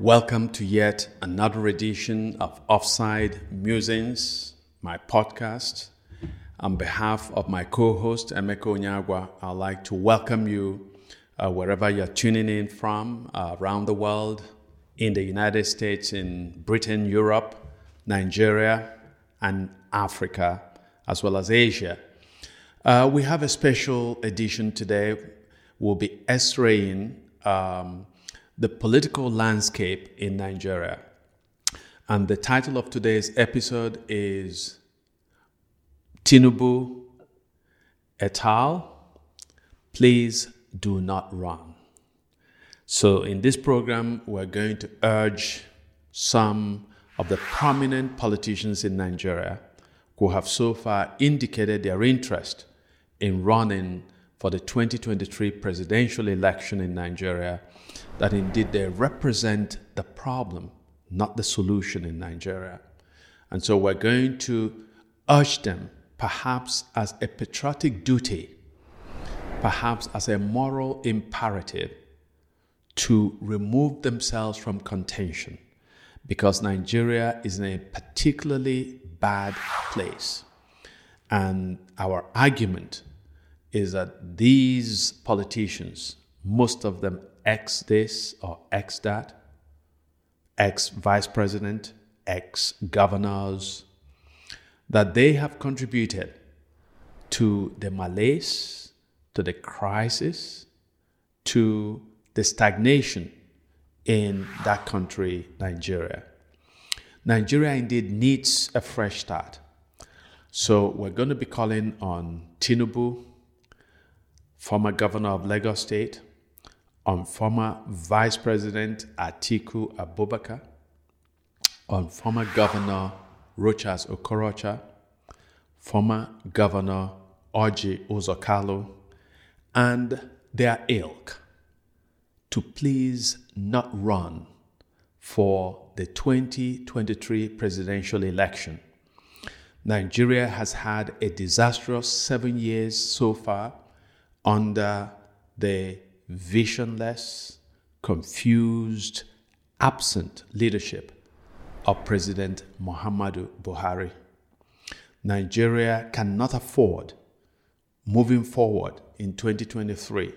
Welcome to yet another edition of Offside Musings, my podcast. On behalf of my co host, Emeka Onyeagwa, I'd like to welcome you uh, wherever you're tuning in from uh, around the world, in the United States, in Britain, Europe, Nigeria, and Africa, as well as Asia. Uh, we have a special edition today. We'll be x-raying um, the political landscape in Nigeria. And the title of today's episode is Tinubu et al. Please do not run. So, in this program, we're going to urge some of the prominent politicians in Nigeria who have so far indicated their interest in running for the 2023 presidential election in Nigeria that indeed they represent the problem, not the solution in Nigeria. And so we're going to urge them, perhaps as a patriotic duty, perhaps as a moral imperative, to remove themselves from contention because Nigeria is in a particularly bad place. And our argument is that these politicians, most of them ex this or ex that, ex vice president, ex governors, that they have contributed to the malaise, to the crisis, to the stagnation in that country, Nigeria. Nigeria indeed needs a fresh start. So we're going to be calling on Tinubu, former governor of Lagos State, on former Vice President Atiku Abubakar, on former Governor Rochas Okorocha, former Governor Orji Uzor Kalu, and their ilk to please not run for the 2023 presidential election. Nigeria has had a disastrous seven years so far under the visionless, confused, absent leadership of President Muhammadu Buhari. Nigeria cannot afford, moving forward in 2023,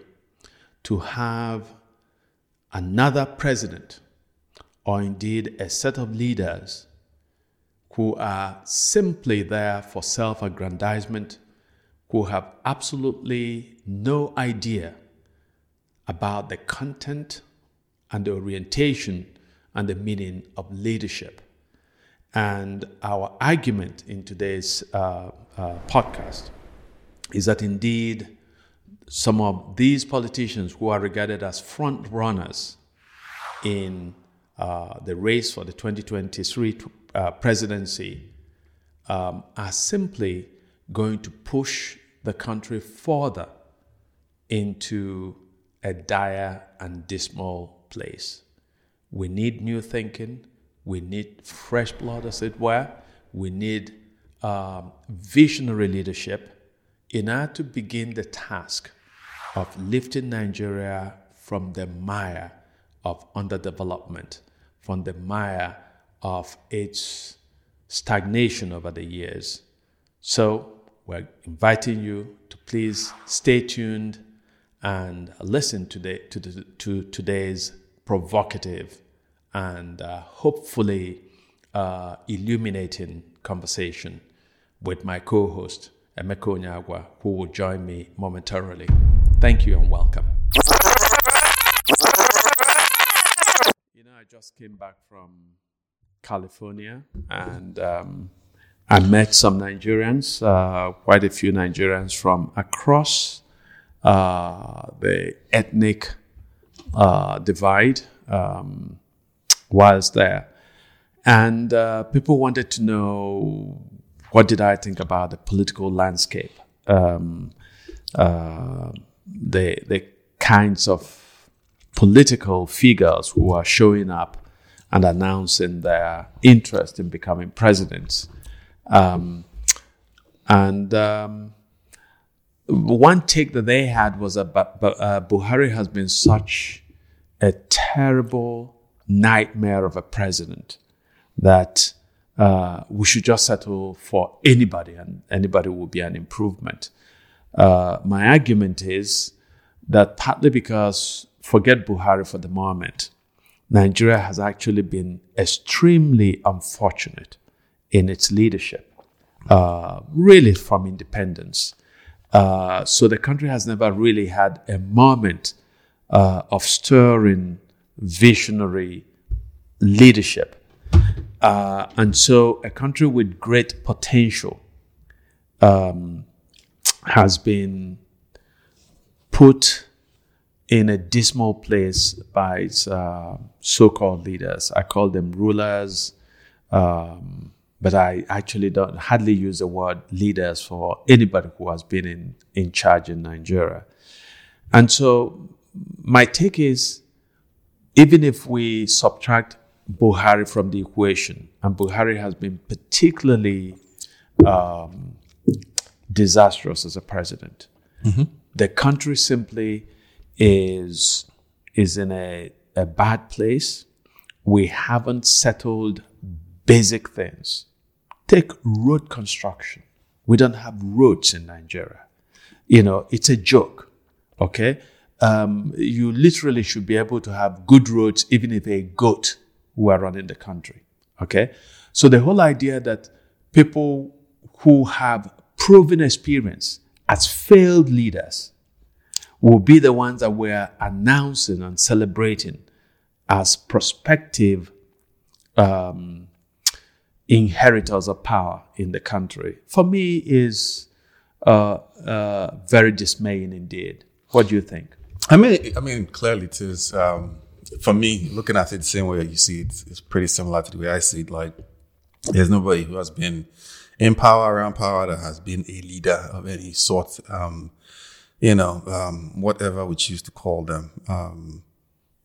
to have another president or indeed a set of leaders who are simply there for self aggrandizement, who have absolutely no idea about the content and the orientation and the meaning of leadership. And our argument in today's uh, uh, podcast is that indeed some of these politicians who are regarded as front runners in uh, the race for the 2023 uh, presidency um, are simply going to push the country further into a dire and dismal place. We need new thinking. We need fresh blood, as it were. We need um, visionary leadership in order to begin the task of lifting Nigeria from the mire of underdevelopment, from the mire of its stagnation over the years. So, we're inviting you to please stay tuned and listen to, the, to, the, to today's provocative and uh, hopefully uh, illuminating conversation with my co host, Emeka Onyeagwa, who will join me momentarily. Thank you and welcome. You know, I just came back from California and um, I met some Nigerians, uh, quite a few Nigerians from across the ethnic uh, divide um, was there. And uh, people wanted to know what did I think about the political landscape, um, uh, the, the kinds of political figures who are showing up and announcing their interest in becoming presidents. Um, and um, one take that they had was that uh, Buhari has been such a terrible nightmare of a president that uh, we should just settle for anybody and anybody will be an improvement. Uh, my argument is that partly because, forget Buhari for the moment, Nigeria has actually been extremely unfortunate in its leadership, uh, really from independence. Uh, so the country has never really had a moment uh, of stirring, visionary leadership. Uh, and so a country with great potential um, has been put in a dismal place by its uh, so-called leaders. I call them rulers, um, but I actually don't hardly use the word leaders for anybody who has been in, in charge in Nigeria. And so my take is, even if we subtract Buhari from the equation, and Buhari has been particularly um, disastrous as a president. Mm-hmm. The country simply is is in a, a bad place. We haven't settled basic things. Take road construction. We don't have roads in Nigeria. You know, it's a joke. Okay. Um, you literally should be able to have good roads even if a goat were running the country. Okay. So the whole idea that people who have proven experience as failed leaders will be the ones that we're announcing and celebrating as prospective um, inheritors of power in the country. For me, is uh, uh, very dismaying indeed. What do you think? I mean, I mean, clearly it is. Um, for me, looking at it the same way you see it, it's pretty similar to the way I see it. Like, there's nobody who has been in power, around power, that has been a leader of any sort. Um, you know, um, whatever we choose to call them, um,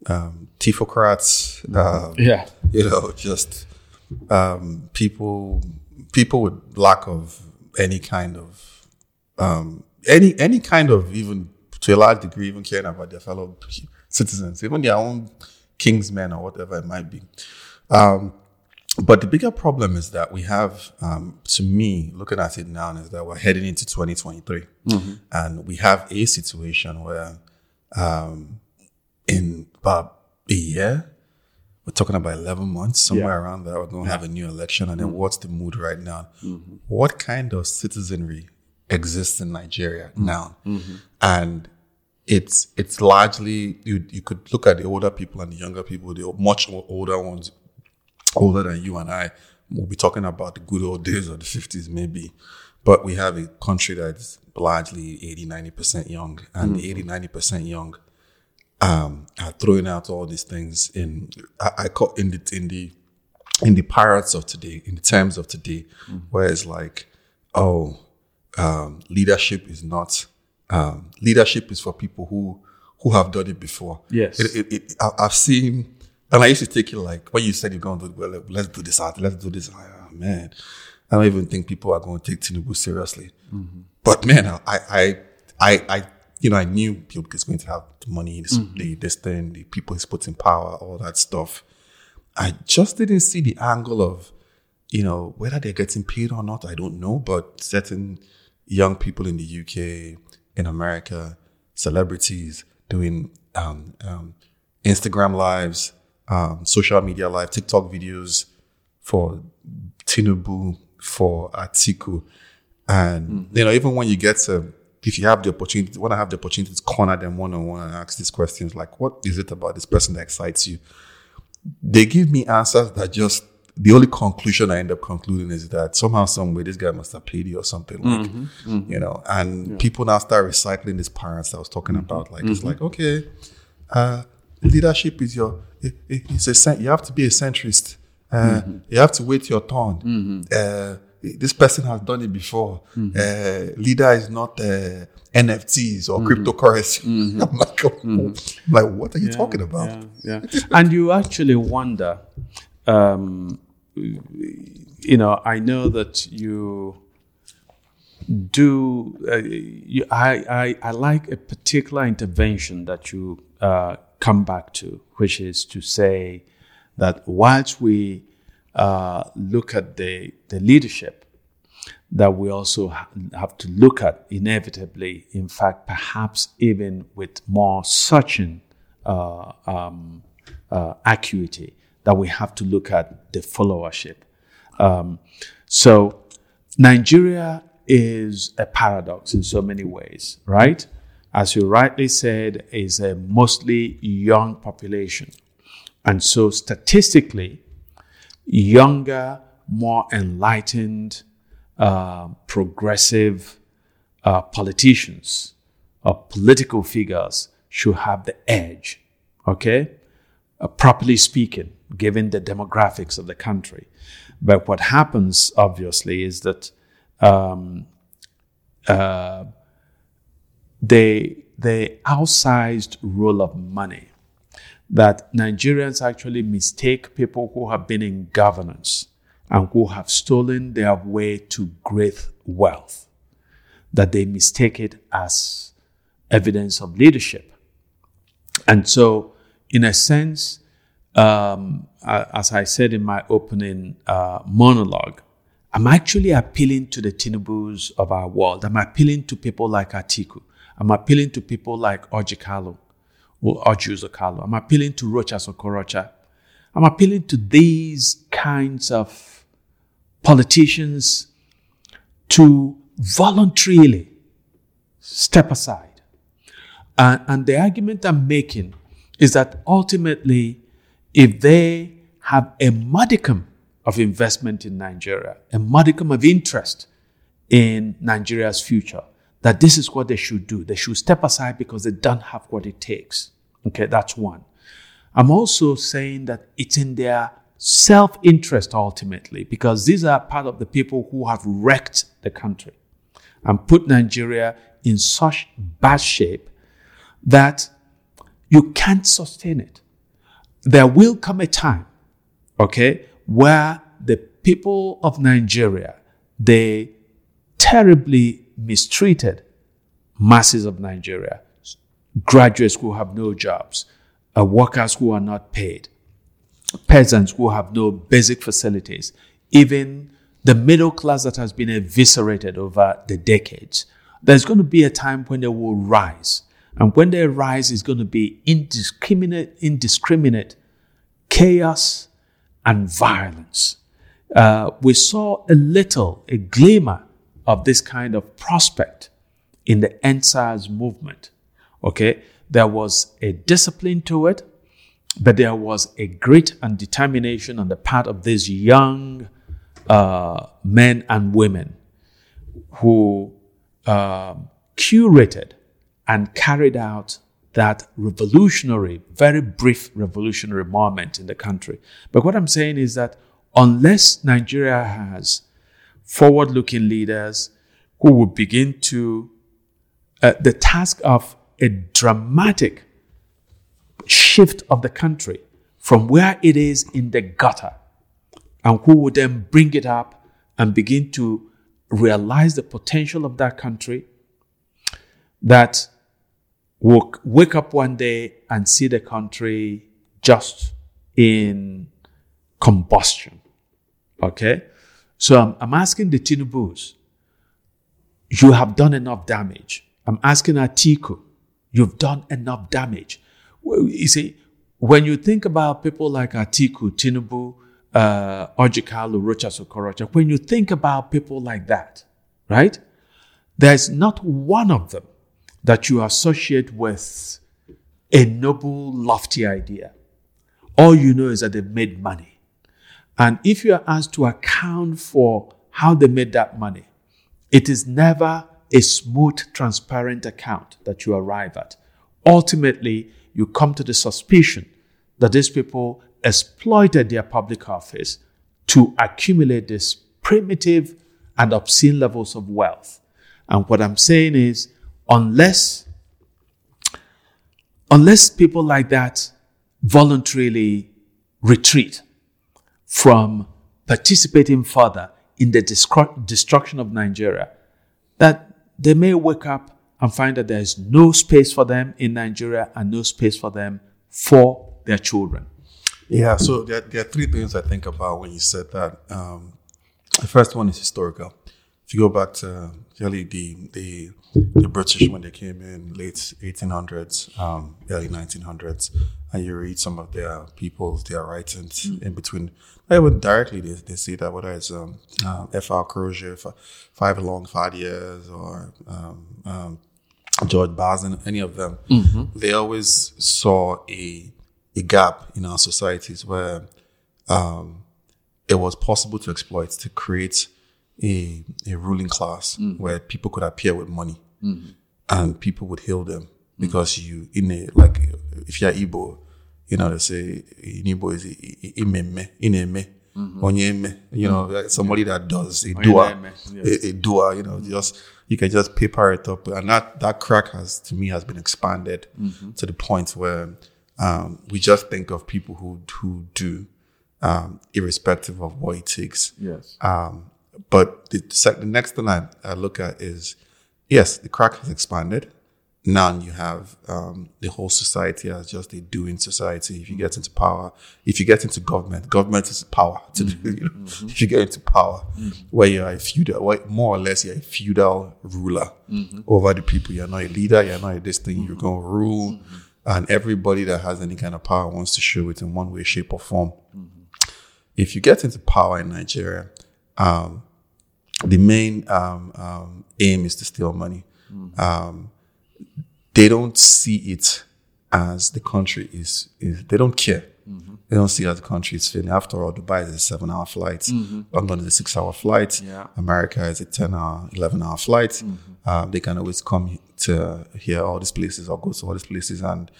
um, tifocrats, uh, yeah, you know, just um, people, people with lack of any kind of, um, any any kind of even to a large degree, even caring about their fellow citizens, even their own kingsmen or whatever it might be. Um, but the bigger problem is that we have, um, to me, looking at it now, is that we're heading into 2023, mm-hmm. and we have a situation where, um, in about a year, we're talking about 11 months, somewhere yeah. around there, we're going to have a new election. And then mm-hmm. what's the mood right now? Mm-hmm. What kind of citizenry exists in Nigeria mm-hmm. now? Mm-hmm. And it's it's largely you you could look at the older people and the younger people, the much older ones older than you and I We'll be talking about the good old days of the 50s, maybe. But we have a country that's largely 80, 90% young. And mm-hmm. the 80, 90% young um, are throwing out all these things in, I, I call in the, in the, in the pirates of today, in the terms of today, mm-hmm. where it's like, oh, um, leadership is not, um, leadership is for people who, who have done it before. Yes. It, it, it, I've seen and I used to take it like when you said you're going to do well, let's do this out, let's do this. Oh, man, I don't even think people are going to take Tinubu seriously. Mm-hmm. But man, I, I, I, I, you know, I knew he was going to have the money, this, mm-hmm. the, this thing, the people he's put in power, all that stuff. I just didn't see the angle of, you know, whether they're getting paid or not, I don't know. But certain young people in the UK, in America, celebrities doing um, um, Instagram lives, um, social media live, TikTok videos for Tinubu, for Atiku. And, mm. you know, even when you get to, if you have the opportunity, when I have the opportunity to corner them one on one and ask these questions, like, what is it about this person that excites you? They give me answers that just, the only conclusion I end up concluding is that somehow, some way, this guy must have paid you or something like, mm-hmm, mm-hmm. you know, and yeah. people now start recycling these parents I was talking mm-hmm, about. Like, it's mm-hmm. like, okay, uh, leadership is your it, it's a you have to be a centrist. Uh, mm-hmm. You have to wait your turn. Mm-hmm. Uh, this person has done it before. Mm-hmm. Uh, leader is not uh, NFTs or mm-hmm. cryptocurrency. Mm-hmm. I'm like, oh, mm-hmm. like, what are you yeah, talking about? Yeah, yeah. and you actually wonder. Um, you know, I know that you do. Uh, you, I, I I like a particular intervention that you uh, come back to, which is to say, that whilst we uh, look at the, the leadership, that we also ha- have to look at inevitably, in fact, perhaps even with more searching uh, um, uh, acuity, that we have to look at the followership. Um, so, Nigeria is a paradox in so many ways, right? As you rightly said, is a mostly young population. And so statistically, younger, more enlightened, uh, progressive uh, politicians or political figures should have the edge, okay? Uh, properly speaking, given the demographics of the country. But what happens, obviously, is that um, uh, the, the outsized role of money that Nigerians actually mistake people who have been in governance and who have stolen their way to great wealth, that they mistake it as evidence of leadership. And so, in a sense, um, as I said in my opening uh, monologue, I'm actually appealing to the Tinubus of our world. I'm appealing to people like Atiku. I'm appealing to people like Orji Or Orji I'm appealing to Rochas Okorocha. I'm appealing to these kinds of politicians to voluntarily step aside. Uh, and the argument I'm making is that ultimately, if they have a modicum of investment in Nigeria, a modicum of interest in Nigeria's future, that this is what they should do. They should step aside because they don't have what it takes. Okay, that's one. I'm also saying that it's in their self interest ultimately because these are part of the people who have wrecked the country and put Nigeria in such bad shape that you can't sustain it. There will come a time, okay, where the people of Nigeria, they terribly mistreated masses of Nigeria, graduates who have no jobs, uh, workers who are not paid, peasants who have no basic facilities, even the middle class that has been eviscerated over the decades. There's going to be a time when they will rise. And when they rise, it's going to be indiscriminate, indiscriminate chaos and violence. Uh, we saw a little, a glimmer of this kind of prospect in the EndSARS movement. Okay, there was a discipline to it, but there was a grit and determination on the part of these young uh, men and women who uh, curated and carried out that revolutionary, very brief revolutionary moment in the country. But what I'm saying is that unless Nigeria has forward looking leaders who will begin to, uh, the task of a dramatic shift of the country from where it is in the gutter and who would then bring it up and begin to realize the potential of that country that will wake up one day and see the country just in combustion. Okay? So I'm, I'm asking the Tinubus, you have done enough damage. I'm asking Atiku, you've done enough damage. You see, when you think about people like Atiku, Tinubu, uh, Orji Kalu, Rochas Okorocha, when you think about people like that, right? There's not one of them that you associate with a noble, lofty idea. All you know is that they've made money. And if you are asked to account for how they made that money, it is never a smooth, transparent account that you arrive at. Ultimately, you come to the suspicion that these people exploited their public office to accumulate these primitive and obscene levels of wealth. And what I'm saying is, unless unless people like that voluntarily retreat from participating further in the destruction of Nigeria, that they may wake up and find that there is no space for them in Nigeria and no space for them for their children. Yeah, so there, there are three things I think about when you said that. Um, the first one is historical. If you go back to really the the the British when they came in late 1800s, um, early 1900s, and you read some of their people's their writings in between. Not even directly, they, they see that whether it's um, um, F.R. Crozier, Five Long Five Years, or um, um, George Bazin, any of them, they always saw a a gap in our societies where um, it was possible to exploit to create a a ruling class where people could appear with money and people would hail them because you in a like if you're Igbo, you know they say in Igbo is imeme, ineme, onyeme, you know like somebody that does a dua, yes. a, a dua, you know just you can just paper it up, and that that crack has to me has been expanded to the point where um, we just think of people who who do um, irrespective of what it takes. Yes. Um, but the, sec- the next thing I, I look at is yes, the crack has expanded. Now you have um, the whole society as just a doing society. If you get into power, if you get into government, government is power. To do, mm-hmm. you know, If you get into power, mm-hmm. where you're a feudal, where more or less you're a feudal ruler mm-hmm. over the people. You're not a leader. You're not a this thing. You're going to rule, and everybody that has any kind of power wants to show it in one way, shape, or form if you get into power in Nigeria, um, the main um, um, aim is to steal money. Um, they don't see it as the country is, is they don't care. They don't see as the country is failing. After all, Dubai is a seven hour flight. London is a six hour flight. Yeah. America is a 10 hour, 11 hour flight. Um, they can always come to here, all these places, or go to all these places and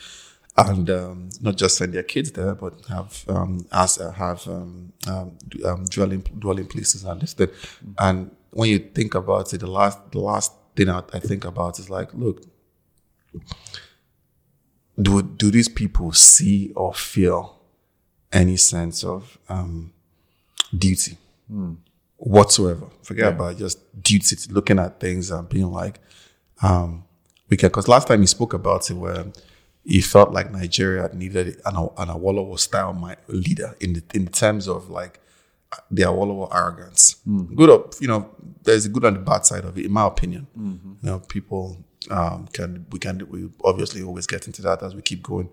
and um, not just send their kids there, but have um, as uh, have um, um, d- um, dwelling dwelling places and this thing. And when you think about it, the last the last thing I, I think about is like, look, do do these people see or feel any sense of um, duty whatsoever? Forget about just duty, to looking at things and being like, um, we can. Because last time you spoke about it, where you felt like Nigeria needed an, an Awolowo style mi- leader in the, in terms of like the Awolowo arrogance. Good, up, you know, there's a good and the bad side of it, in my opinion. You know, people um, can we can we obviously always get into that as we keep going,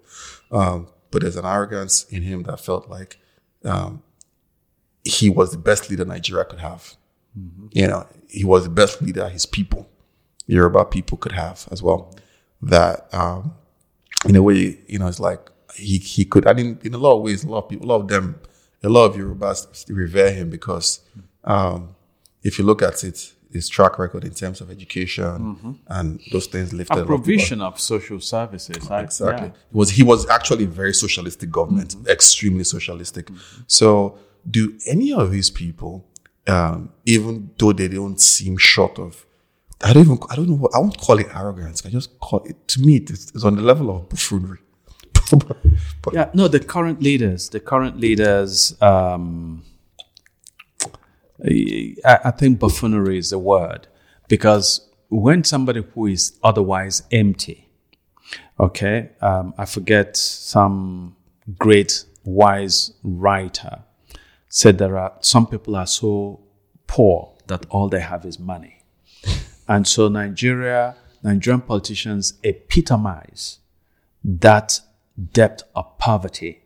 um, but there's an arrogance in him that felt like um, he was the best leader Nigeria could have. You know, he was the best leader his people, Yoruba people could have as well. That um, in a way, you know, it's like he he could. I mean, in a lot of ways, a lot of people, a lot of them, a lot of Yorubas revere him because um, if you look at it, his track record in terms of education and those things lifted a lot of provision of social services. I- Exactly. yeah. He was he was actually a very socialistic government, extremely socialistic. So, do any of these people, um, even though they don't seem short of, I don't even I don't know what I won't call it arrogance. I just call it to me it's, it's on the level of buffoonery. but, Yeah, no, the current leaders, the current leaders, um, I, I think buffoonery is the word because when somebody who is otherwise empty, okay, um, I forget some great wise writer said there are some people are so poor that all they have is money. And so Nigeria, Nigerian politicians epitomize that depth of poverty.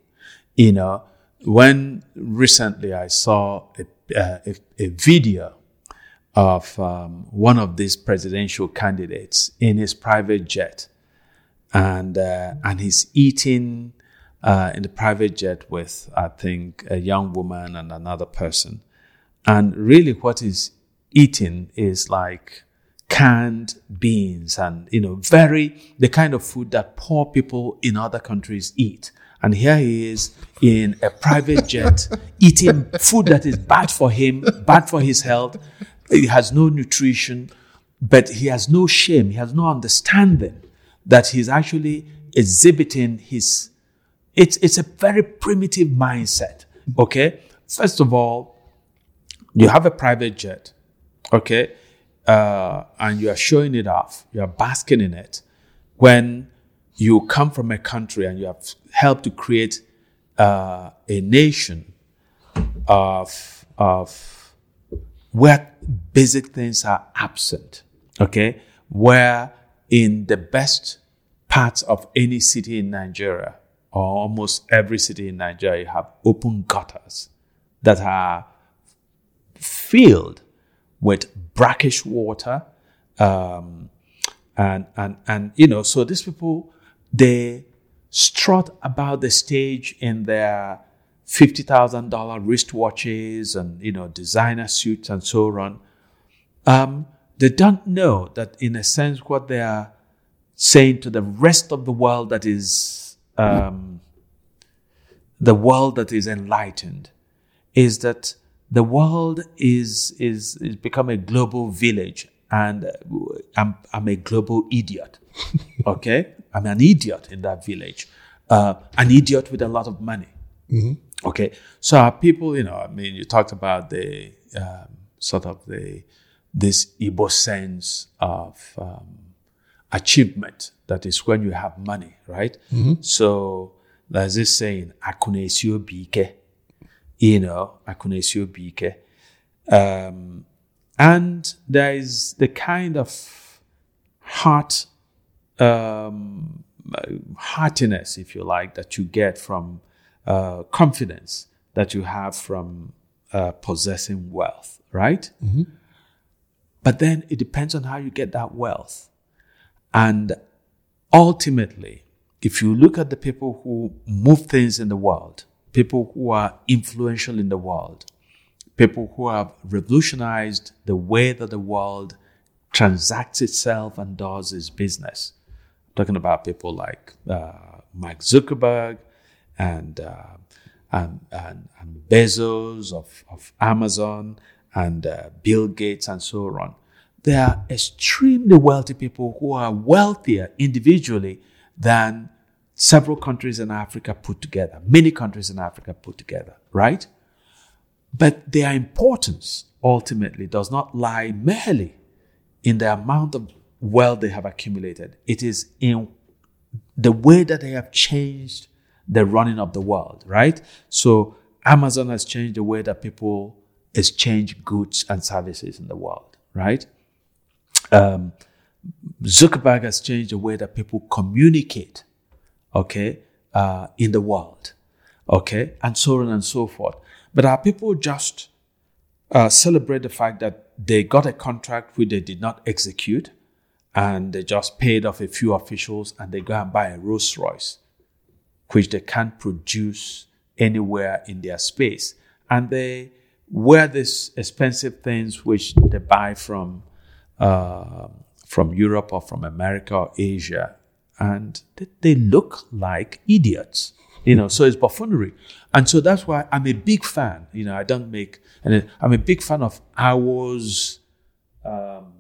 You know, when recently I saw a, uh, a, a video of um, one of these presidential candidates in his private jet, and uh, and he's eating uh, in the private jet with I think a young woman and another person, and really what he's eating is like canned beans and you know very the kind of food that poor people in other countries eat. And here he is in a private jet eating food that is bad for him bad for his health. He has no nutrition but he has no shame. He has no understanding that he's actually exhibiting his it's it's a very primitive mindset okay? First of all you have a private jet okay uh, and you are showing it off, you are basking in it, when you come from a country and you have helped to create uh, a nation of of where basic things are absent. Okay, where in the best parts of any city in Nigeria, or almost every city in Nigeria, you have open gutters that are filled with brackish water. Um, and, and, and, you know, so these people, they strut about the stage in their $50,000 wristwatches and, you know, designer suits and so on. Um, they don't know that in a sense what they are saying to the rest of the world that is, um, the world that is enlightened is that the world is is is become a global village and I'm I'm a global idiot. okay, I'm an idiot in that village, uh, an idiot with a lot of money. Mm-hmm. Okay, so our people, you know, I mean, you talked about the um, sort of the this Igbo sense of um, achievement that is when you have money, right? Mm-hmm. So there's this saying, "Akunesio bike." You know, Akunesio Bike. Um, and there is the kind of heart, um, heartiness, if you like, that you get from uh, confidence that you have from uh, possessing wealth, right? Mm-hmm. But then it depends on how you get that wealth. And ultimately, if you look at the people who move things in the world, people who are influential in the world, people who have revolutionized the way that the world transacts itself and does its business. I'm talking about people like uh, Mark Zuckerberg and, uh, and, and, and, Bezos of, of Amazon and uh, Bill Gates and so on. They are extremely wealthy people who are wealthier individually than several countries in Africa put together, many countries in Africa put together, right? But their importance ultimately does not lie merely in the amount of wealth they have accumulated. It is in the way that they have changed the running of the world, right? So Amazon has changed the way that people exchange goods and services in the world, right? Um, Zuckerberg has changed the way that people communicate okay, uh, in the world, okay, and so on and so forth. But our people just uh, celebrate the fact that they got a contract which they did not execute, and they just paid off a few officials, and they go and buy a Rolls Royce, which they can't produce anywhere in their space, and they wear these expensive things which they buy from uh, from Europe or from America or Asia and they look like idiots. You know, so it's buffoonery. And so that's why I'm a big fan. You know, I don't make, and I'm a big fan of Awo's. Um,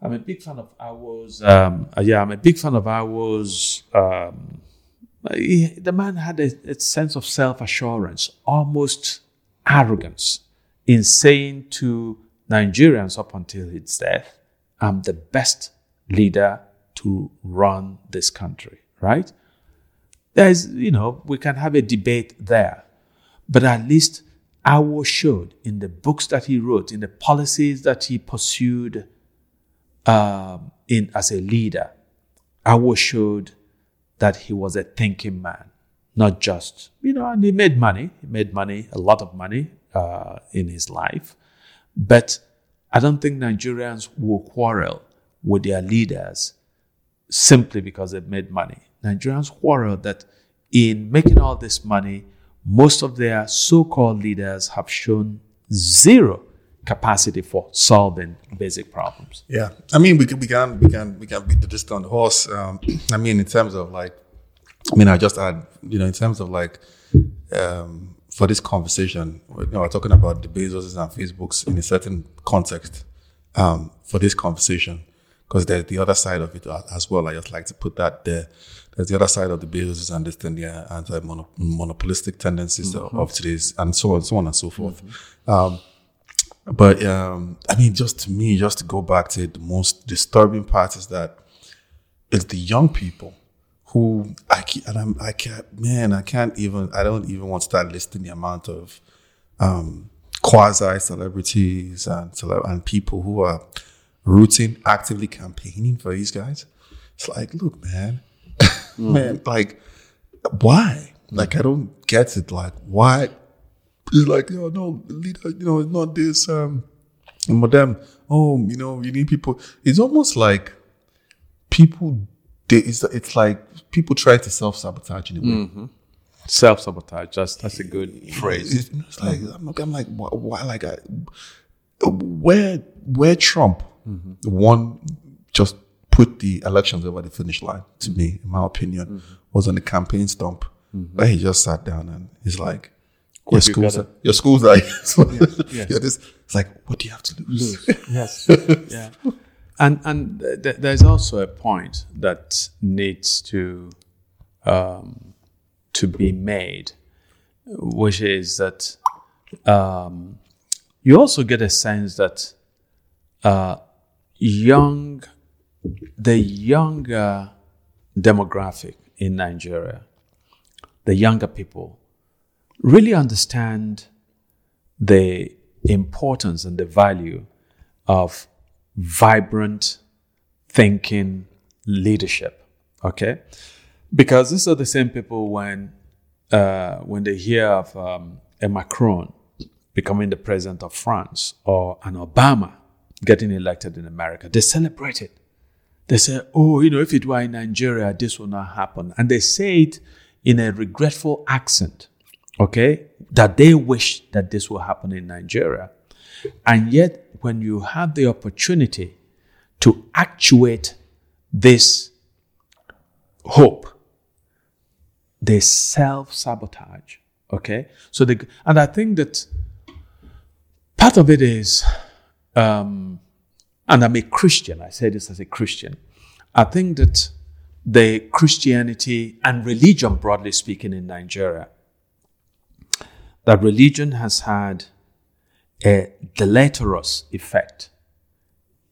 I'm a big fan of Awo's. Um, uh, yeah, I'm a big fan of Awo's. Um, the man had a, a sense of self assurance, almost arrogance, in saying to Nigerians up until his death, I'm the best leader to run this country, right? There's, you know, we can have a debate there, but at least Awo showed in the books that he wrote, in the policies that he pursued um, in as a leader, Awo showed that he was a thinking man, not just, you know, and he made money. He made money, a lot of money uh, in his life. But I don't think Nigerians will quarrel with their leaders simply because they've made money. Nigerians quarrel that in making all this money, most of their so called leaders have shown zero capacity for solving basic problems. Yeah, I mean, we can we can we can we can beat the the horse. Um, I mean, in terms of like, I mean, I just add, you know, in terms of like, um, for this conversation, you know, we're talking about the Bezos and Facebooks in a certain context. Um, for this conversation, because there's the other side of it as well. I just like to put that there. There's the other side of the business and this the anti-monopolistic tendencies mm-hmm. of today's and so on, so on and so forth. Mm-hmm. Um, but um, I mean, just to me, just to go back to it, the most disturbing part is that it's the young people who I keep, and I'm, I can't, man, I can't even, I don't even want to start listing the amount of um, quasi celebrities and and people who are rooting, actively campaigning for these guys. It's like, look, man, man, like, why? Like, I don't get it. Like, why? It's like, oh no, leader, you know, it's not this. Um, madam, oh, you know, you need people. It's almost like people. They, it's, it's like people try to self sabotage in a way. Self sabotage. That's that's a good phrase. It's, it's like I'm, like- I'm like why, why like I, where where Trump won just put the elections over the finish line to me in my opinion was on the campaign stump where he just sat down and he's like your schools are, your schools are yeah. you're this it's like what do you have to lose, yes. yeah. And and th- th- there's also a point that needs to um, to be made, which is that um, you also get a sense that uh, young, the younger demographic in Nigeria, the younger people, really understand the importance and the value of vibrant thinking leadership. Okay, because these are the same people when uh, when they hear of um, a Macron becoming the president of France or an Obama getting elected in America, they celebrate it. They say, "Oh, you know, if it were in Nigeria, this would not happen," and they say it in a regretful accent. Okay, that they wish that this will happen in Nigeria, and yet when you have the opportunity to actuate this hope, they self sabotage. Okay, so they and I think that part of it is, um, and I'm a Christian. I say this as a Christian. I think that the Christianity and religion, broadly speaking, in Nigeria, that religion has had a deleterious effect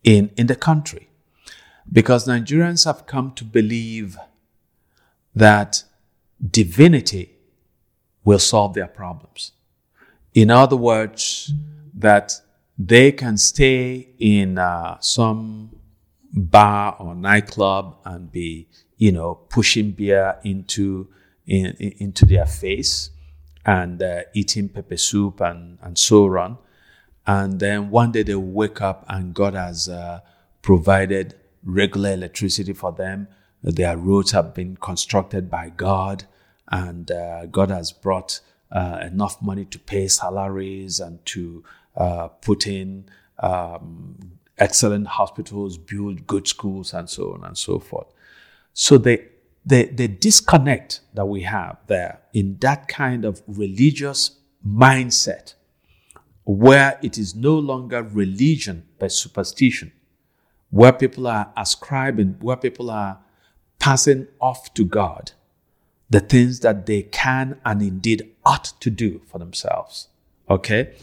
in, in the country because Nigerians have come to believe that divinity will solve their problems. In other words, that they can stay in uh, some bar or nightclub and be, you know, pushing beer into in, in- into their face and uh, eating pepper soup and, and so on. And then one day they wake up and God has uh, provided regular electricity for them. Their roads have been constructed by God, and uh, God has brought uh, enough money to pay salaries and to uh, put in um, excellent hospitals, build good schools, and so on and so forth. So the, the, the disconnect that we have there in that kind of religious mindset, where it is no longer religion but superstition, where people are ascribing, where people are passing off to God the things that they can and indeed ought to do for themselves. Okay?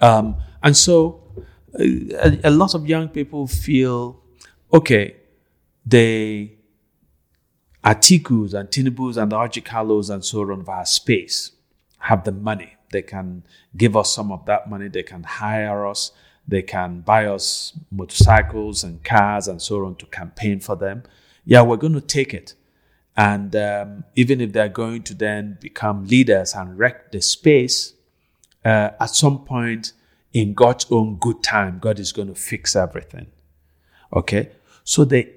Um, and so uh, a, a lot of young people feel okay, they Atikus and Tinubus and the Orji Kalus and so on via space have the money. They can give us some of that money. They can hire us. They can buy us motorcycles and cars and so on to campaign for them. Yeah, we're going to take it. And um, even if they're going to then become leaders and wreck the space, uh, at some point in God's own good time, God is going to fix everything. Okay? So the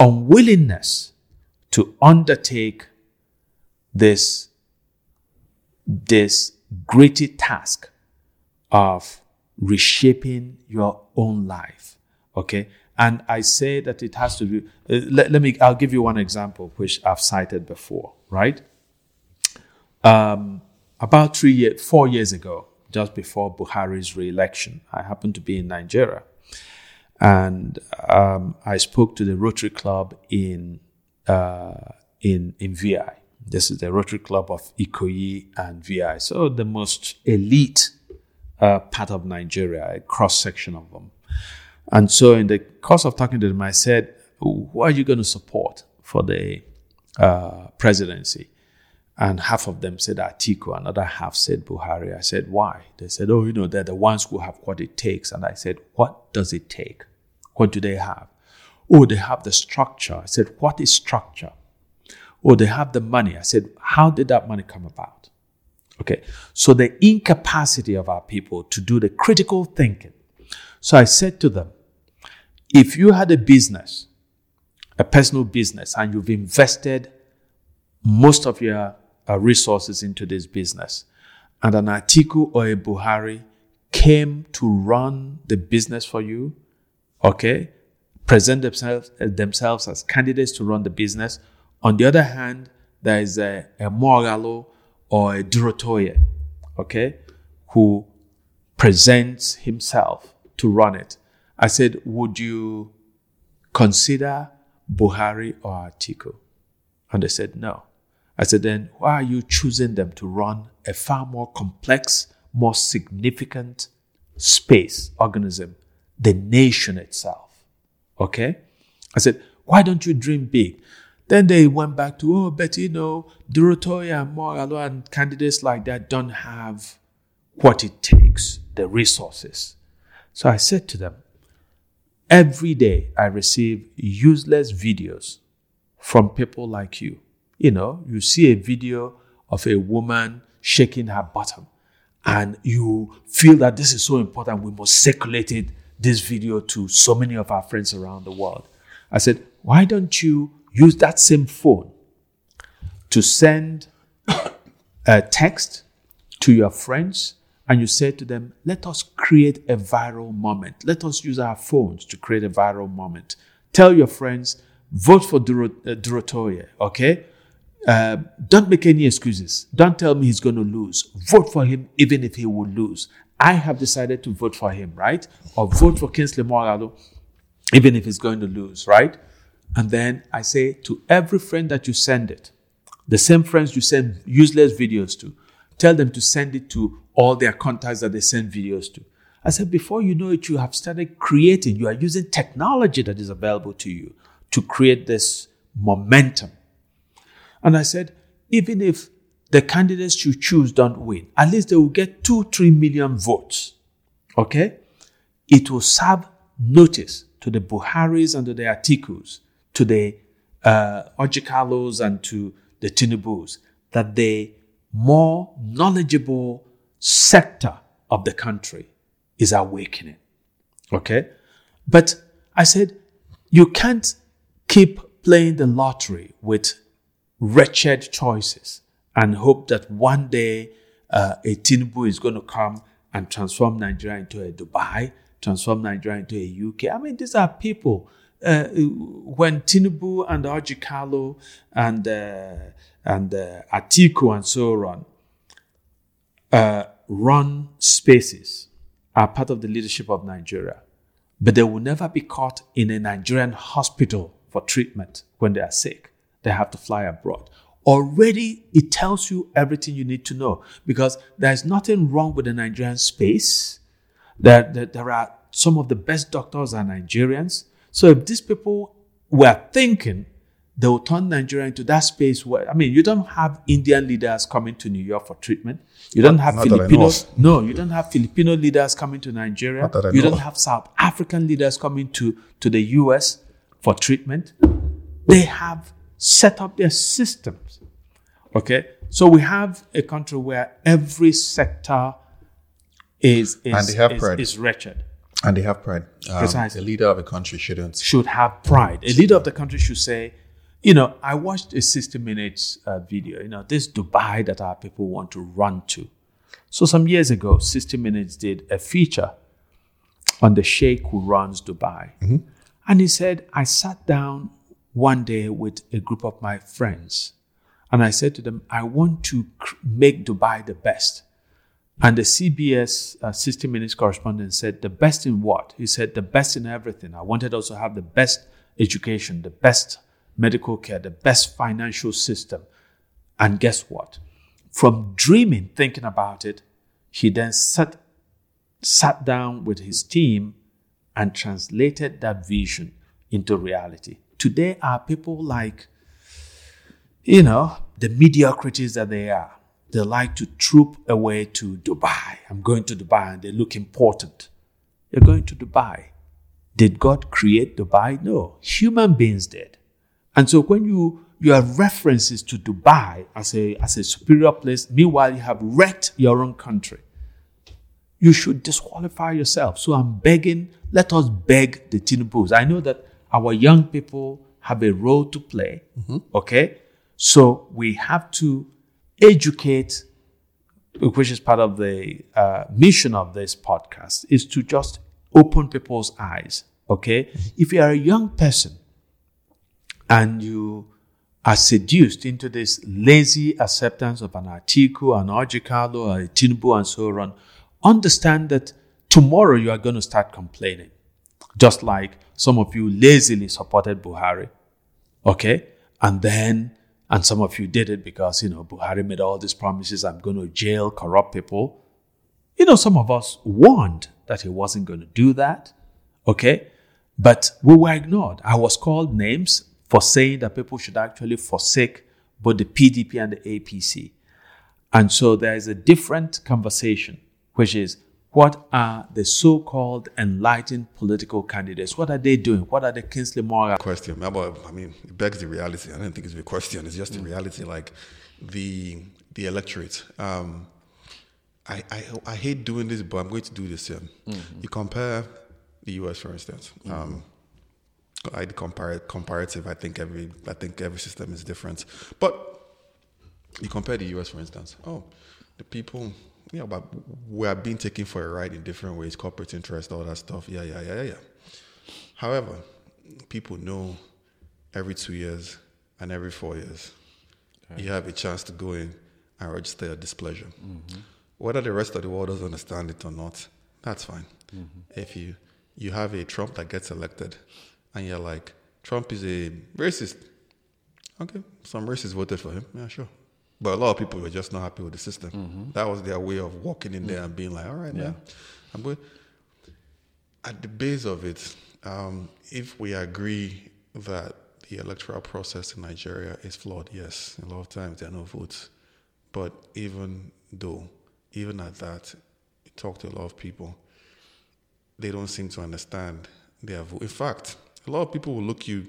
unwillingness to undertake this, this gritty task of reshaping your own life. Okay? And I say that it has to do, uh, let, let me, I'll give you one example, which I've cited before, right? Um, about three years, four years ago, just before Buhari's re-election, I happened to be in Nigeria, and um, I spoke to the Rotary Club in uh, in in VI. This is the Rotary Club of Ikoyi and VI, so the most elite uh, part of Nigeria, a cross section of them. And so, in the course of talking to them, I said, "Who are you going to support for the uh, presidency. And half of them said Atiku, another half said Buhari. I said, why? They said, oh, you know, they're the ones who have what it takes. And I said, what does it take? What do they have? Oh, they have the structure. I said, what is structure? Oh, they have the money. I said, how did that money come about? Okay. So the incapacity of our people to do the critical thinking. So I said to them, if you had a business, a personal business, and you've invested most of your uh, resources into this business, and an Atiku or a Buhari came to run the business for you, okay, present themselves, uh, themselves as candidates to run the business. On the other hand, there is a, a Moghalu or a Durotoye, okay, who presents himself to run it. I said, would you consider Buhari or Atiku? And they said, no. I said, then why are you choosing them to run a far more complex, more significant space, organism, the nation itself? Okay? I said, why don't you dream big? Then they went back to, oh, but you know, Durotoye and Moghalu and candidates like that don't have what it takes, the resources. So I said to them, every day I receive useless videos from people like you you know, you see a video of a woman shaking her bottom and you feel that this is so important, we must circulate it, this video to so many of our friends around the world. I said, why don't you use that same phone to send a text to your friends and you say to them, let us create a viral moment. Let us use our phones to create a viral moment. Tell your friends, vote for uh, Duru okay? Uh, don't make any excuses. Don't tell me he's going to lose. Vote for him even if he will lose. I have decided to vote for him, right? Or vote for Kingsley Moghalu even if he's going to lose, right? And then I say to every friend that you send it, the same friends you send useless videos to, tell them to send it to all their contacts that they send videos to. I said, before you know it, you have started creating, you are using technology that is available to you to create this momentum and I said, even if the candidates you choose don't win, at least they will get two, three million votes. Okay? It will serve notice to the Buharis and to the Atikus, to the uh, Orji Kalus and to the Tinubus, that the more knowledgeable sector of the country is awakening. Okay? But I said, you can't keep playing the lottery with wretched choices and hope that one day uh, a Tinubu is going to come and transform Nigeria into a Dubai, transform Nigeria into a UK. I mean, these are people. Uh, when Tinubu and Orji Kalu and uh, and uh, Atiku and so on uh, run spaces, are part of the leadership of Nigeria, but they will never be caught in a Nigerian hospital for treatment when they are sick they have to fly abroad. Already, it tells you everything you need to know because there's nothing wrong with the Nigerian space. There, there, there are some of the best doctors are Nigerians. So if these people were thinking, they will turn Nigeria into that space where, I mean, you don't have Indian leaders coming to New York for treatment. You don't have Filipinos. No, you don't have Filipino leaders coming to Nigeria. You don't have South African leaders coming to, to the US for treatment. They have set up their systems. Okay? So we have a country where every sector is is, and they have is, pride. is wretched. And they have pride. Um, Precisely. The leader of a country shouldn't. Should have pride. A leader of the country should say, you know, I watched a 60 minutes uh, video, you know, this Dubai that our people want to run to. So some years ago, 60 Minutes did a feature on the sheikh who runs Dubai. Mm-hmm. And he said, I sat down one day with a group of my friends. And I said to them, I want to make Dubai the best. And the CBS uh, 60 Minutes correspondent said, The best in what? He said, The best in everything. I wanted also have the best education, the best medical care, the best financial system. And guess what? From dreaming, thinking about it, he then sat, sat down with his team and translated that vision into reality. Today are people like you know, the mediocrities that they are. They like to troop away to Dubai. I'm going to Dubai and they look important. They're going to Dubai. Did God create Dubai? No. Human beings did. And so when you, you have references to Dubai as a, as a superior place, meanwhile you have wrecked your own country, you should disqualify yourself. So I'm begging, let us beg the Tinubus. I know that our young people have a role to play. Okay. So we have to educate, which is part of the uh, mission of this podcast, is to just open people's eyes. Okay. If you are a young person and you are seduced into this lazy acceptance of an Atiku, an Orji Kalu, or a Tinubu, and so on, understand that tomorrow you are going to start complaining. Just like some of you lazily supported Buhari. Okay. And then, and some of you did it because, you know, Buhari made all these promises. I'm going to jail corrupt people. You know, some of us warned that he wasn't going to do that. Okay. But we were ignored. I was called names for saying that people should actually forsake both the PDP and the APC. And so there is a different conversation, which is what are the so called enlightened political candidates? What are they doing? What are the Kingsley Moral? question. I mean, it begs the reality. I don't think it's a question. It's just the reality. Like the the electorate. Um, I, I I hate doing this, but I'm going to do this here. You compare the U.S. for instance. Um, I compare comparative. I think every I think every system is different, but you compare the U.S. for instance. Oh, the people. You know, but we are being taken for a ride in different ways, corporate interest, all that stuff. Yeah, yeah, yeah, yeah. However, people know every two years and every four years, you have a chance to go in and register your displeasure. Mm-hmm. Whether the rest of the world doesn't understand it or not, that's fine. Mm-hmm. If you you have a Trump that gets elected, and you're like, Trump is a racist. Okay, some racists voted for him. Yeah, sure. But a lot of people were just not happy with the system. That was their way of walking in there and being like, all right, man, I'm good at the base of it, um, if we agree that the electoral process in Nigeria is flawed, yes, a lot of times there are no votes. But even though, even at that, you talk to a lot of people, they don't seem to understand their vote. In fact, a lot of people will look you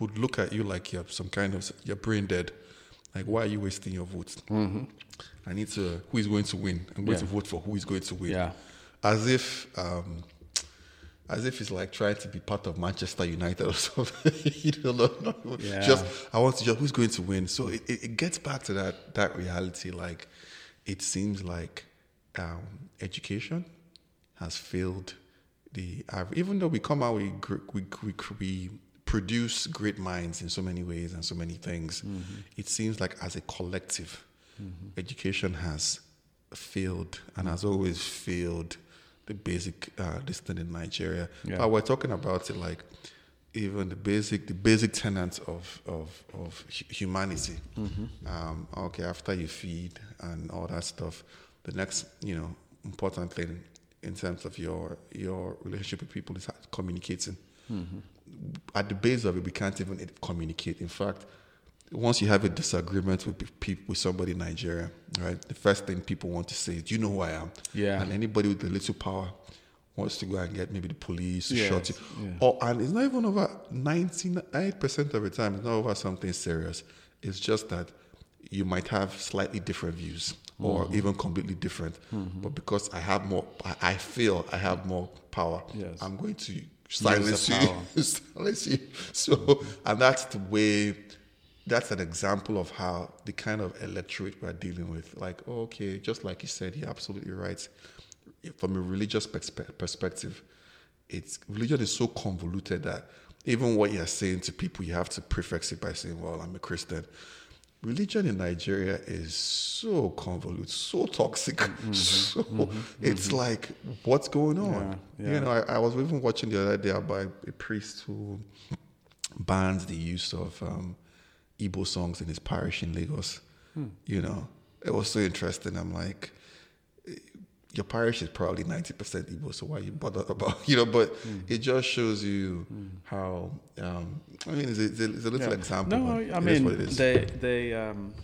would look at you like you're some kind of you're brain dead. Like, why are you wasting your votes? I need to. Who is going to win? I'm going Yeah. to vote for who is going to win Yeah. as if um, as if it's like trying to be part of Manchester United or something. you don't know. Yeah. Just I want to just who's going to win. So it, it, gets back to that that reality. Like it seems like um, education has failed the average. Even though we come out, we we we, we produce great minds in so many ways and so many things. It seems like as a collective, education has failed and has always failed the basic uh, this thing in Nigeria. Yeah. But we're talking about it like even the basic the basic tenets of of of hu- humanity. Um, okay, after you feed and all that stuff, the next you know important thing in terms of your your relationship with people is communicating. At the base of it, we can't even communicate. In fact, once you have a disagreement with people with somebody in Nigeria, right? The first thing people want to say is, "Do you know who I am?" Yeah. And anybody with a little power wants to go and get maybe the police to Yes, shot you. yeah. Or and it's not even over ninety eight percent of the time. It's not over something serious. It's just that you might have slightly different views or Mm-hmm. even completely different. But because I have more, I, I feel I have more power. Yes. I'm going to silence you. silence you. So, and that's the way. That's an example of how the kind of electorate we're dealing with. Like, oh, okay, just like you said, you're absolutely right. From a religious perspe- perspective, it's religion is so convoluted that even what you're saying to people, you have to prefix it by saying, "Well, I'm a Christian." Religion in Nigeria is so convoluted, so toxic. Mm-hmm. so mm-hmm. Mm-hmm. it's like, what's going on? Yeah, yeah. You know, I, I was even watching the other day about a priest who bans the use of um, Igbo songs in his parish in Lagos. Hmm. You know, it was so interesting. I'm like, your parish is probably 90% Igbo, so why you bother about, you know, but mm. it just shows you mm. how, um, I mean, it's a, it's a, little yeah. example. No, I mean, they, they, um,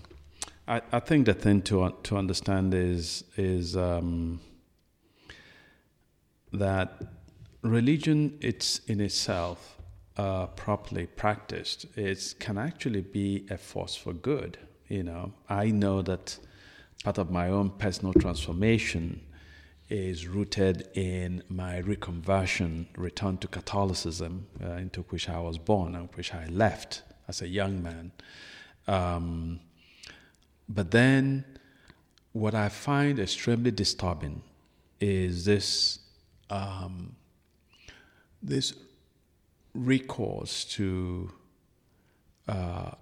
I, I think the thing to, to understand is, is, um, that religion, it's in itself, uh, properly practiced, it can actually be a force for good. You know, I know that part of my own personal transformation is rooted in my reconversion, return to Catholicism, uh, into which I was born and which I left as a young man. Um, but then, what I find extremely disturbing is this um, this recourse to uh,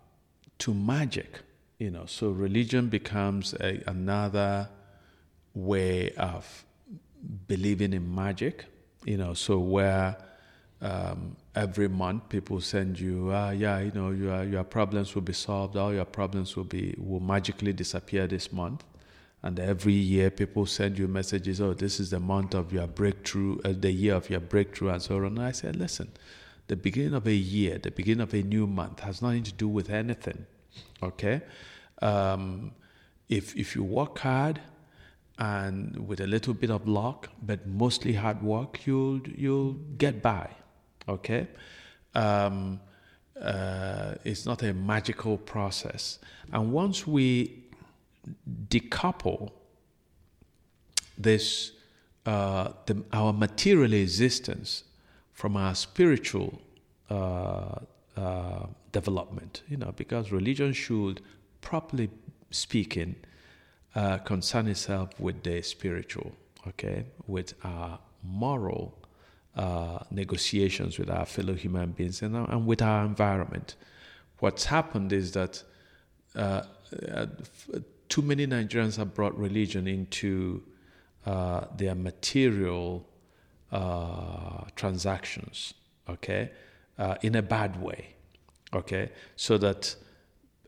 to magic. You know, so religion becomes a, another way of believing in magic, you know, so where um, every month people send you, uh, yeah, you know, your, your problems will be solved, all your problems will be, will magically disappear this month. And every year people send you messages, oh, this is the month of your breakthrough, uh, the year of your breakthrough, and so on. And I said, listen, the beginning of a year, the beginning of a new month has nothing to do with anything, okay? Um, if, if you work hard, and with a little bit of luck, but mostly hard work, you'll you'll get by. Okay, um, uh, it's not a magical process, and once we decouple this uh, the, our material existence from our spiritual uh, uh development, you know, because religion should, properly speaking, uh, concern itself with the spiritual, okay, with our moral uh, negotiations with our fellow human beings and, and, with our environment. What's happened is that uh, uh too many Nigerians have brought religion into uh, their material uh, transactions, okay, in a bad way, okay, so that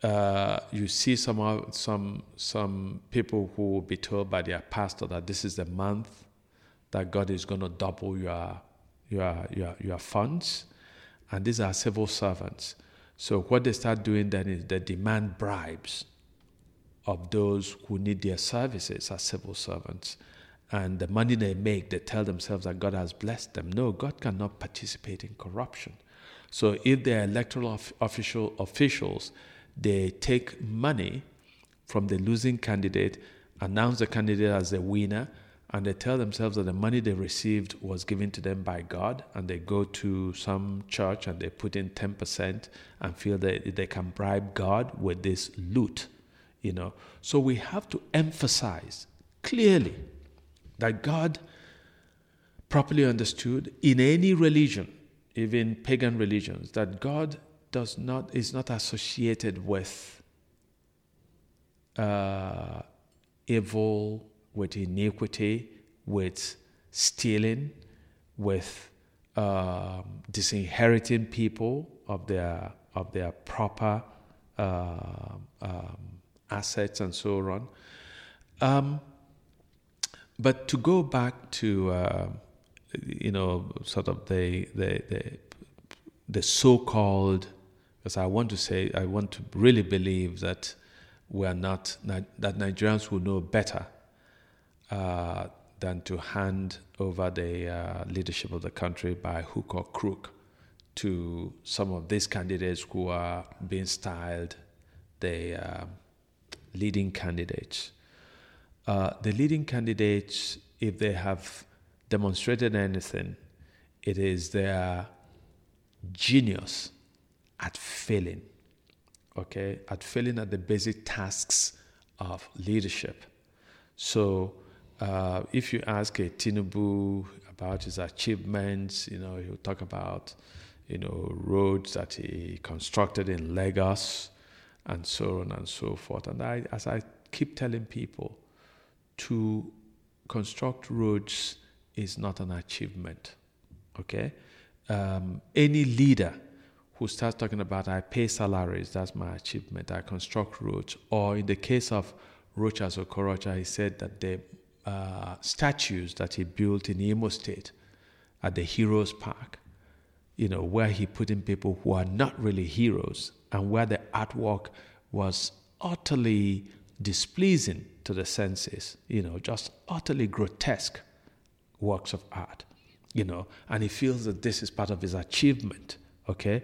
uh, you see some some some people who will be told by their pastor that this is the month that God is going to double your your your your funds, and these are civil servants. So what they start doing then is they demand bribes of those who need their services as civil servants. And the money they make, they tell themselves that God has blessed them. No, God cannot participate in corruption. So if they're electoral official officials, they take money from the losing candidate, announce the candidate as the winner, and they tell themselves that the money they received was given to them by God, and they go to some church and they put in 10% and feel that they can bribe God with this loot, you know. So we have to emphasize clearly that God, properly understood in any religion, even pagan religions, that God does not is not associated with uh, evil, with iniquity, with stealing, with uh, disinheriting people of their of their proper uh, um, assets and so on. Um, but to go back to uh, you know sort of the the the, the so-called because I want to say, I want to really believe that we are not, that Nigerians will know better uh, than to hand over the uh, leadership of the country by hook or crook to some of these candidates who are being styled the uh, leading candidates. Uh, the leading candidates, if they have demonstrated anything, it is their genius at failing, okay, at failing at the basic tasks of leadership. So, uh, if you ask a Tinubu about his achievements, you know, he'll talk about, you know, roads that he constructed in Lagos and so on and so forth. And I, as I keep telling people, to construct roads is not an achievement, okay? Um, any leader who starts talking about I pay salaries, that's my achievement, I construct roads. Or in the case of Rochas Okorocha, he said that the uh, statues that he built in Imo State at the Heroes Park, you know, where he put in people who are not really heroes and where the artwork was utterly displeasing to the senses, you know, just utterly grotesque works of art, you know, and he feels that this is part of his achievement, okay?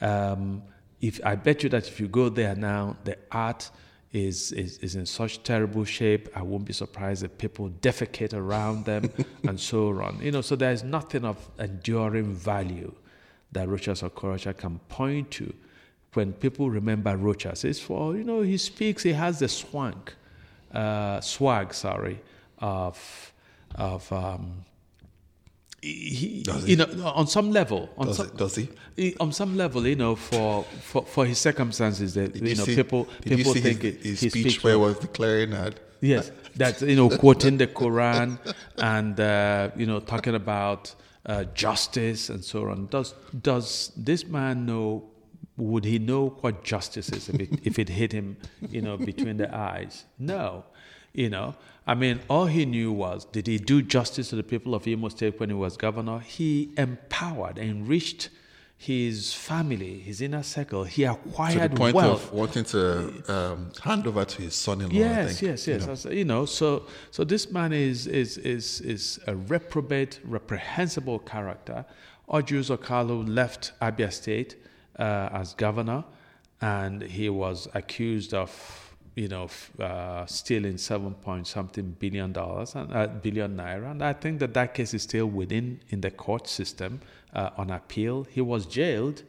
Um, if I bet you that if you go there now, the art is, is, is in such terrible shape, I won't be surprised if people defecate around them and so on. You know, so there's nothing of enduring value that Rochas or Okorocha can point to when people remember Rochas. It's for, you know, he speaks, he has the swank, uh, swag, sorry, of, of um, he, you know, on some level, on Does, some, it, does he? he- on some level, you know, for, for, for his circumstances, that Did you know, see, people did people think his, it, his he speech where he was declaring that? Yes, that you know, quoting the Quran and uh, you know, talking about uh, justice and so on. Does does this man know? Would he know what justice is if it, if it hit him, you know, between the eyes? No, you know. I mean, all he knew was, did he do justice to the people of Imo State when he was governor? He empowered, enriched his family, his inner circle. He To the acquired point wealth. of wanting to um, hand over to his son-in-law. Yes, think, yes, you yes. know. As- You know, so so this man is is is is a reprobate, reprehensible character. Orji Uzor Kalu left Abia State uh, as governor, and he was accused of you know uh, stealing seven point something billion dollars and uh, billion naira. And I think that that case is still within in the court system uh, on appeal. He was jailed,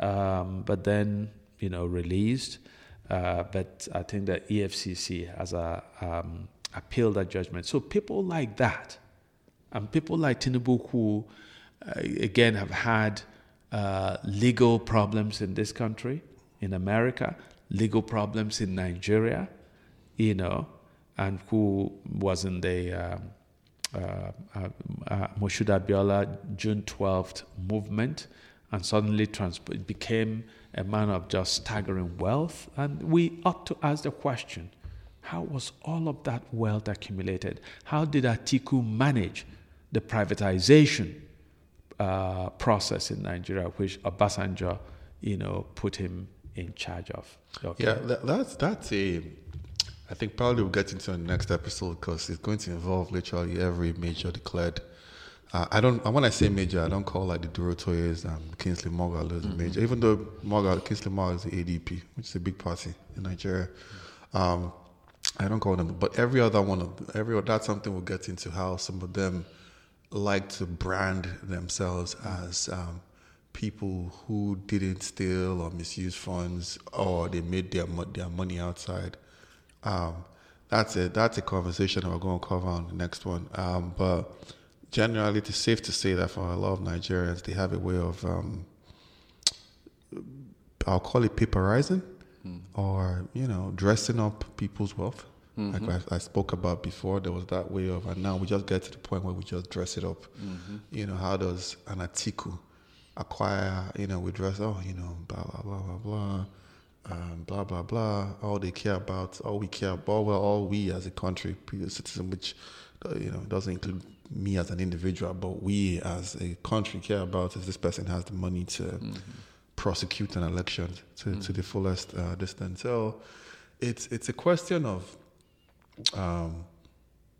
um, but then you know released. Uh, but I think that EFCC has a, um, appealed that judgment. So people like that, and people like Tinubu, who uh, again have had uh, legal problems in this country, in America, legal problems in Nigeria, you know, and who was in the um, uh, uh, uh, Abiola June 12th movement and suddenly trans- became a man of just staggering wealth. And we ought to ask the question how was all of that wealth accumulated? How did Atiku manage the privatization uh, process in Nigeria, which Obasanjo, you know, put him in charge of? Okay. Yeah, that, that's that's a. I think probably we'll get into the next episode because it's going to involve literally every major declared. Uh, I don't. When I say major, I don't call like the Durotoyes and Kingsley Moghalu as a major, even though Moghalu, Kingsley Moghalu is the ADP, which is a big party in Nigeria. Um, I don't call them, but every other one of every that's something we'll get into how some of them like to brand themselves as um, people who didn't steal or misuse funds or they made their their money outside. Um, that's it. That's a conversation we're going to cover on the next one. Um, but generally, it's safe to say that for a lot of Nigerians, they have a way of um, I'll call it paperizing or, you know, dressing up people's wealth. Like I, I spoke about before, there was that way of, and now we just get to the point where we just dress it up. You know, how does an Atiku acquire, you know, we dress, oh, you know, blah, blah, blah, blah, blah, um, blah, blah, blah. All they care about, all we care about, well, all we as a country, citizen, which, uh, you know, doesn't include me as an individual, but we as a country care about is this person has the money to prosecute an election to, to the fullest uh, extent. So it's it's a question of um,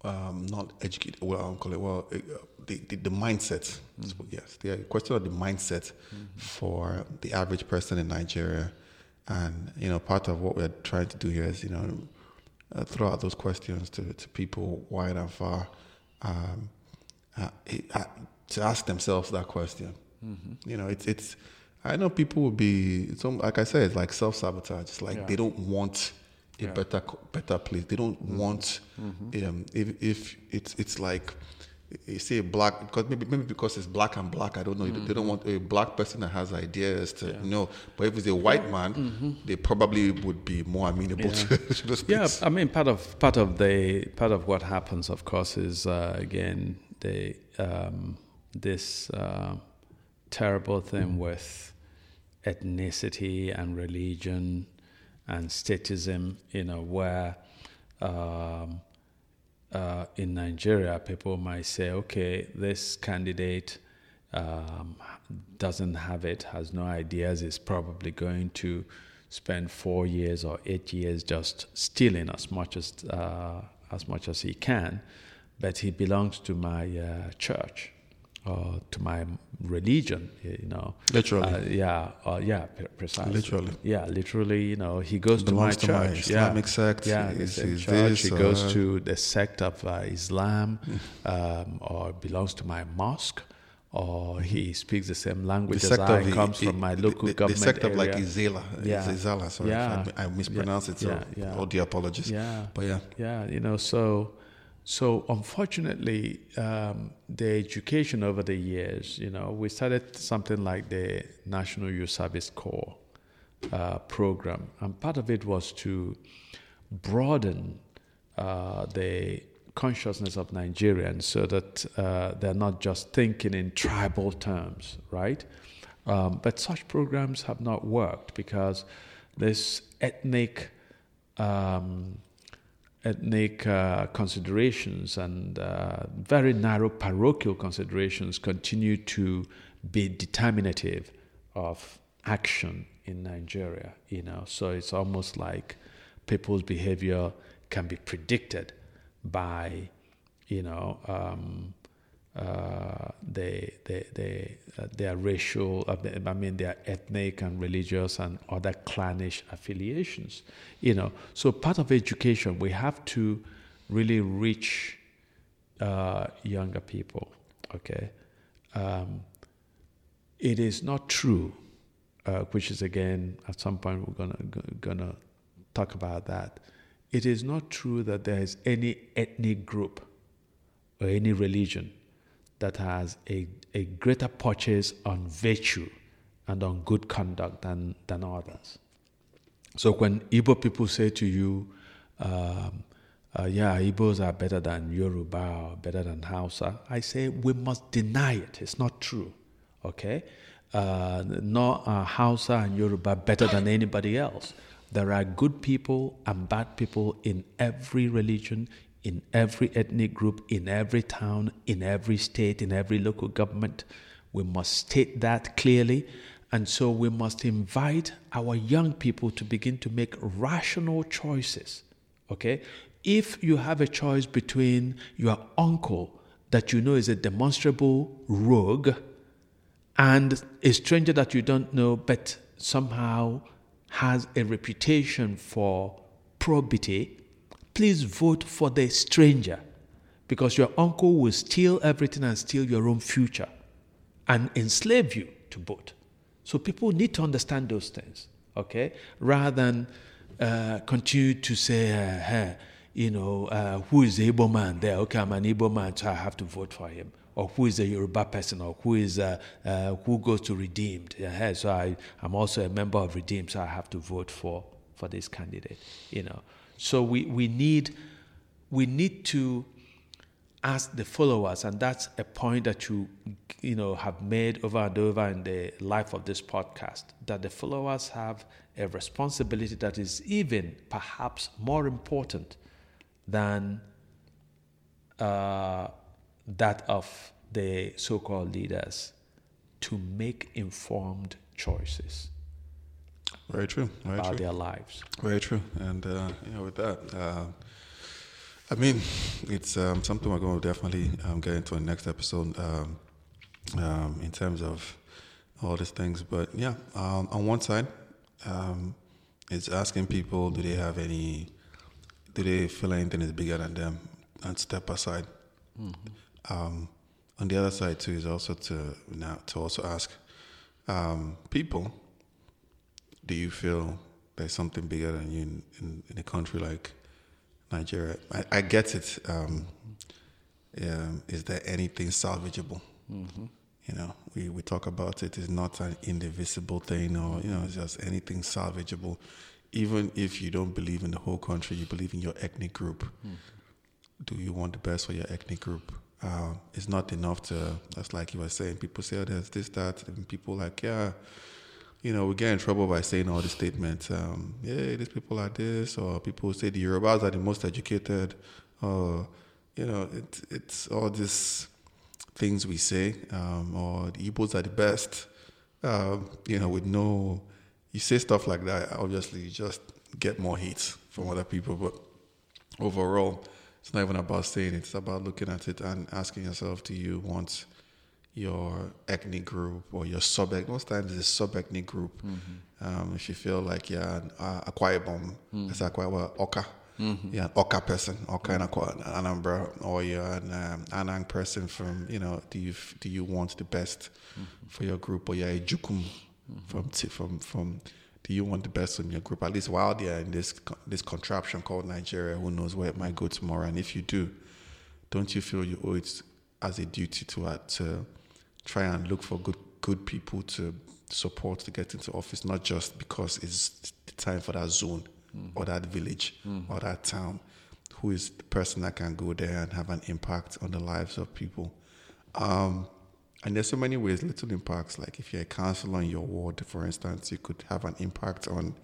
um, not educated. Well, I'll call it well uh, the, the the mindset. So, yes, the question of the mindset for the average person in Nigeria, and you know, part of what we're trying to do here is you know uh, throw out those questions to to people wide and far. Um, uh, uh, to ask themselves that question. You know, it's it's. I know people will be. It's like I said, it's like self sabotage. It's like Yeah. they don't want a Yeah. better better place. They don't want. Um, if if it's it's like you say black because maybe maybe because it's black and black. I don't know. They don't want a black person that has ideas to know. But if it's a white man, they probably would be more amenable to, to Yeah. I mean, part of part of the part of what happens, of course, is uh, again the um, this uh, terrible thing with ethnicity and religion and statism. You know, where um, uh, in Nigeria, people might say, okay, this candidate um, doesn't have it, has no ideas, is probably going to spend four years or eight years just stealing as much as uh, as much as he can, but he belongs to my uh, church or to my religion, you know. Literally. Uh, yeah, uh, yeah, precisely. Literally. Yeah, literally, you know, he goes to to my my church. Islamic yeah. sect. Yeah, same he's church. this he goes to the sect of uh, Islam um, or belongs to my mosque or he speaks the same language the as sect I, the, comes from my local the, government the sect of like. Izala. Yeah. Izala, sorry. Yeah. I, I mispronounced it, so Yeah, yeah. all the apologies. Yeah. But yeah. Yeah, you know, so so unfortunately, um, the education over the years, you know, we started something like the National Youth Service Corps uh, program, and part of it was to broaden uh, the consciousness of Nigerians so that uh, they're not just thinking in tribal terms, right? Um, but such programs have not worked because this ethnic um, ethnic uh, considerations and uh, very narrow parochial considerations continue to be determinative of action in Nigeria. You know, so it's almost like people's behavior can be predicted by, you know, um, uh, they, they, they, uh, their racial, uh, I mean, their ethnic and religious and other clannish affiliations. You know, so part of education, we have to really reach uh, younger people. Okay, um, it is not true, uh, which is again at some point we're gonna gonna talk about that. It is not true that there is any ethnic group or any religion that has a, a greater purchase on virtue and on good conduct than, than others. So when Igbo people say to you, um, uh, yeah, Igbos are better than Yoruba or better than Hausa, I say we must deny it. It's not true. Okay? Uh, nor are Hausa and Yoruba better than anybody else. There are good people and bad people in every religion, in every ethnic group, in every town, in every state, in every local government. We must state that clearly. And so we must invite our young people to begin to make rational choices. Okay? If you have a choice between your uncle that you know is a demonstrable rogue and a stranger that you don't know but somehow has a reputation for probity, please vote for the stranger because your uncle will steal everything and steal your own future and enslave you to vote. So people need to understand those things, okay? Rather than uh, continue to say, uh, hey, you know, uh, who is the Igbo man there? Okay, I'm an Igbo man, so I have to vote for him. Or who is a Yoruba person, or who is uh, uh, who goes to Redeemed? Yeah, so I, I'm also a member of Redeemed, so I have to vote for for this candidate. You know, so we we need we need to ask the followers, and that's a point that you you know have made over and over in the life of this podcast, that the followers have a responsibility that is even perhaps more important than uh, that of the so-called leaders to make informed choices Very true. Very about true. their lives. Very true. And uh, yeah, with that, uh, I mean, it's um, something we're going to definitely um, get into in the next episode um, um, in terms of all these things. But yeah, um, on one side, um, it's asking people do they have any, do they feel anything is bigger than them and step aside. Um, on the other side too is also to now to also ask um, people do you feel there's something bigger than you in, in, in a country like Nigeria? I, I get it. Um, um, is there anything salvageable? You know, we, we talk about it. It's not an indivisible thing, or you know, it's just anything salvageable. Even if you don't believe in the whole country, you believe in your ethnic group. Do you want the best for your ethnic group? Uh, it's not enough to. That's like you were saying. People say, "Oh, there's this, that," and people like, "Yeah." You know, we get in trouble by saying all these statements. Um, yeah, these people are this, or people say the Yorubas are the most educated, or you know, it, it's all these things we say, um, or the Igbos are the best. Um, you know, with no, you say stuff like that. Obviously, you just get more hate from other people. But overall, it's not even about saying it. It's about looking at it and asking yourself: Do you want your ethnic group or your sub ethnic most times it's a sub ethnic group. Mm-hmm. Um, if you feel like you're an uh, Akwa Ibom, mm-hmm. it's Akwa well, Oka. Mm-hmm. You're an Oka person, Oka and Akwa, Anambra, or you're an um, Anang person from, you know, do you do you want the best mm-hmm. for your group, or you're a Jukun mm-hmm. from from from do you want the best from your group? At least while they're in this this contraption called Nigeria, who knows where it might go tomorrow? And if you do, don't you feel you owe it as a duty to uh, to try and look for good good people to support to get into office, not just because it's the time for that zone mm. or that village mm. or that town. Who is the person that can go there and have an impact on the lives of people? Um, and there's so many ways, little impacts. Like if you're a councillor in your ward, for instance, you could have an impact on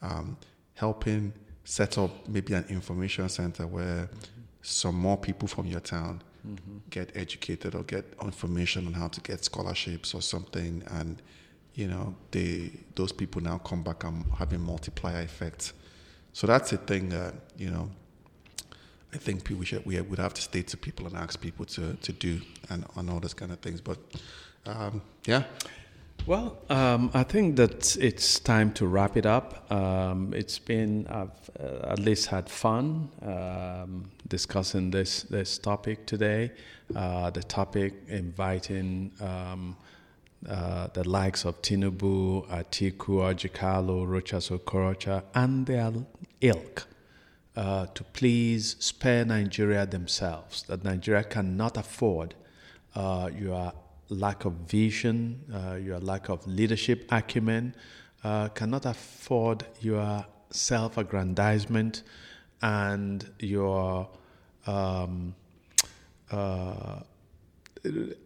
um, helping set up maybe an information center where mm-hmm. some more people from your town mm-hmm. get educated or get information on how to get scholarships or something, and you know they those people now come back and having multiplier effects. So that's a thing that you know. I think people should, we would have to state to people and ask people to, to do and on all those kind of things. But um, yeah. Well, um, I think that it's time to wrap it up. Um, it's been, I've uh, at least had fun um, discussing this, this topic today. Uh, the topic inviting um, uh, the likes of Tinubu, Atiku, Orji Kalu, Rochas Okorocha, and their ilk uh, to please spare Nigeria themselves, that Nigeria cannot afford uh, your lack of vision, uh, your lack of leadership acumen, uh, cannot afford your self aggrandizement and your um, uh,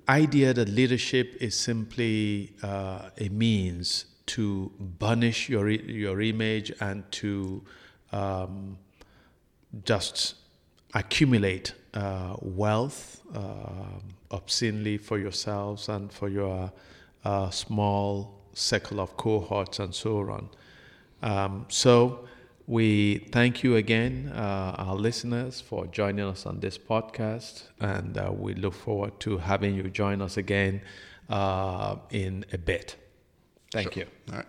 idea that leadership is simply uh, a means to burnish your, your image and to um, just accumulate uh, wealth uh, obscenely for yourselves and for your uh, small circle of cohorts and so on. Um, so we thank you again, uh, our listeners, for joining us on this podcast, and uh, we look forward to having you join us again uh, in a bit. Thank sure. you. All right.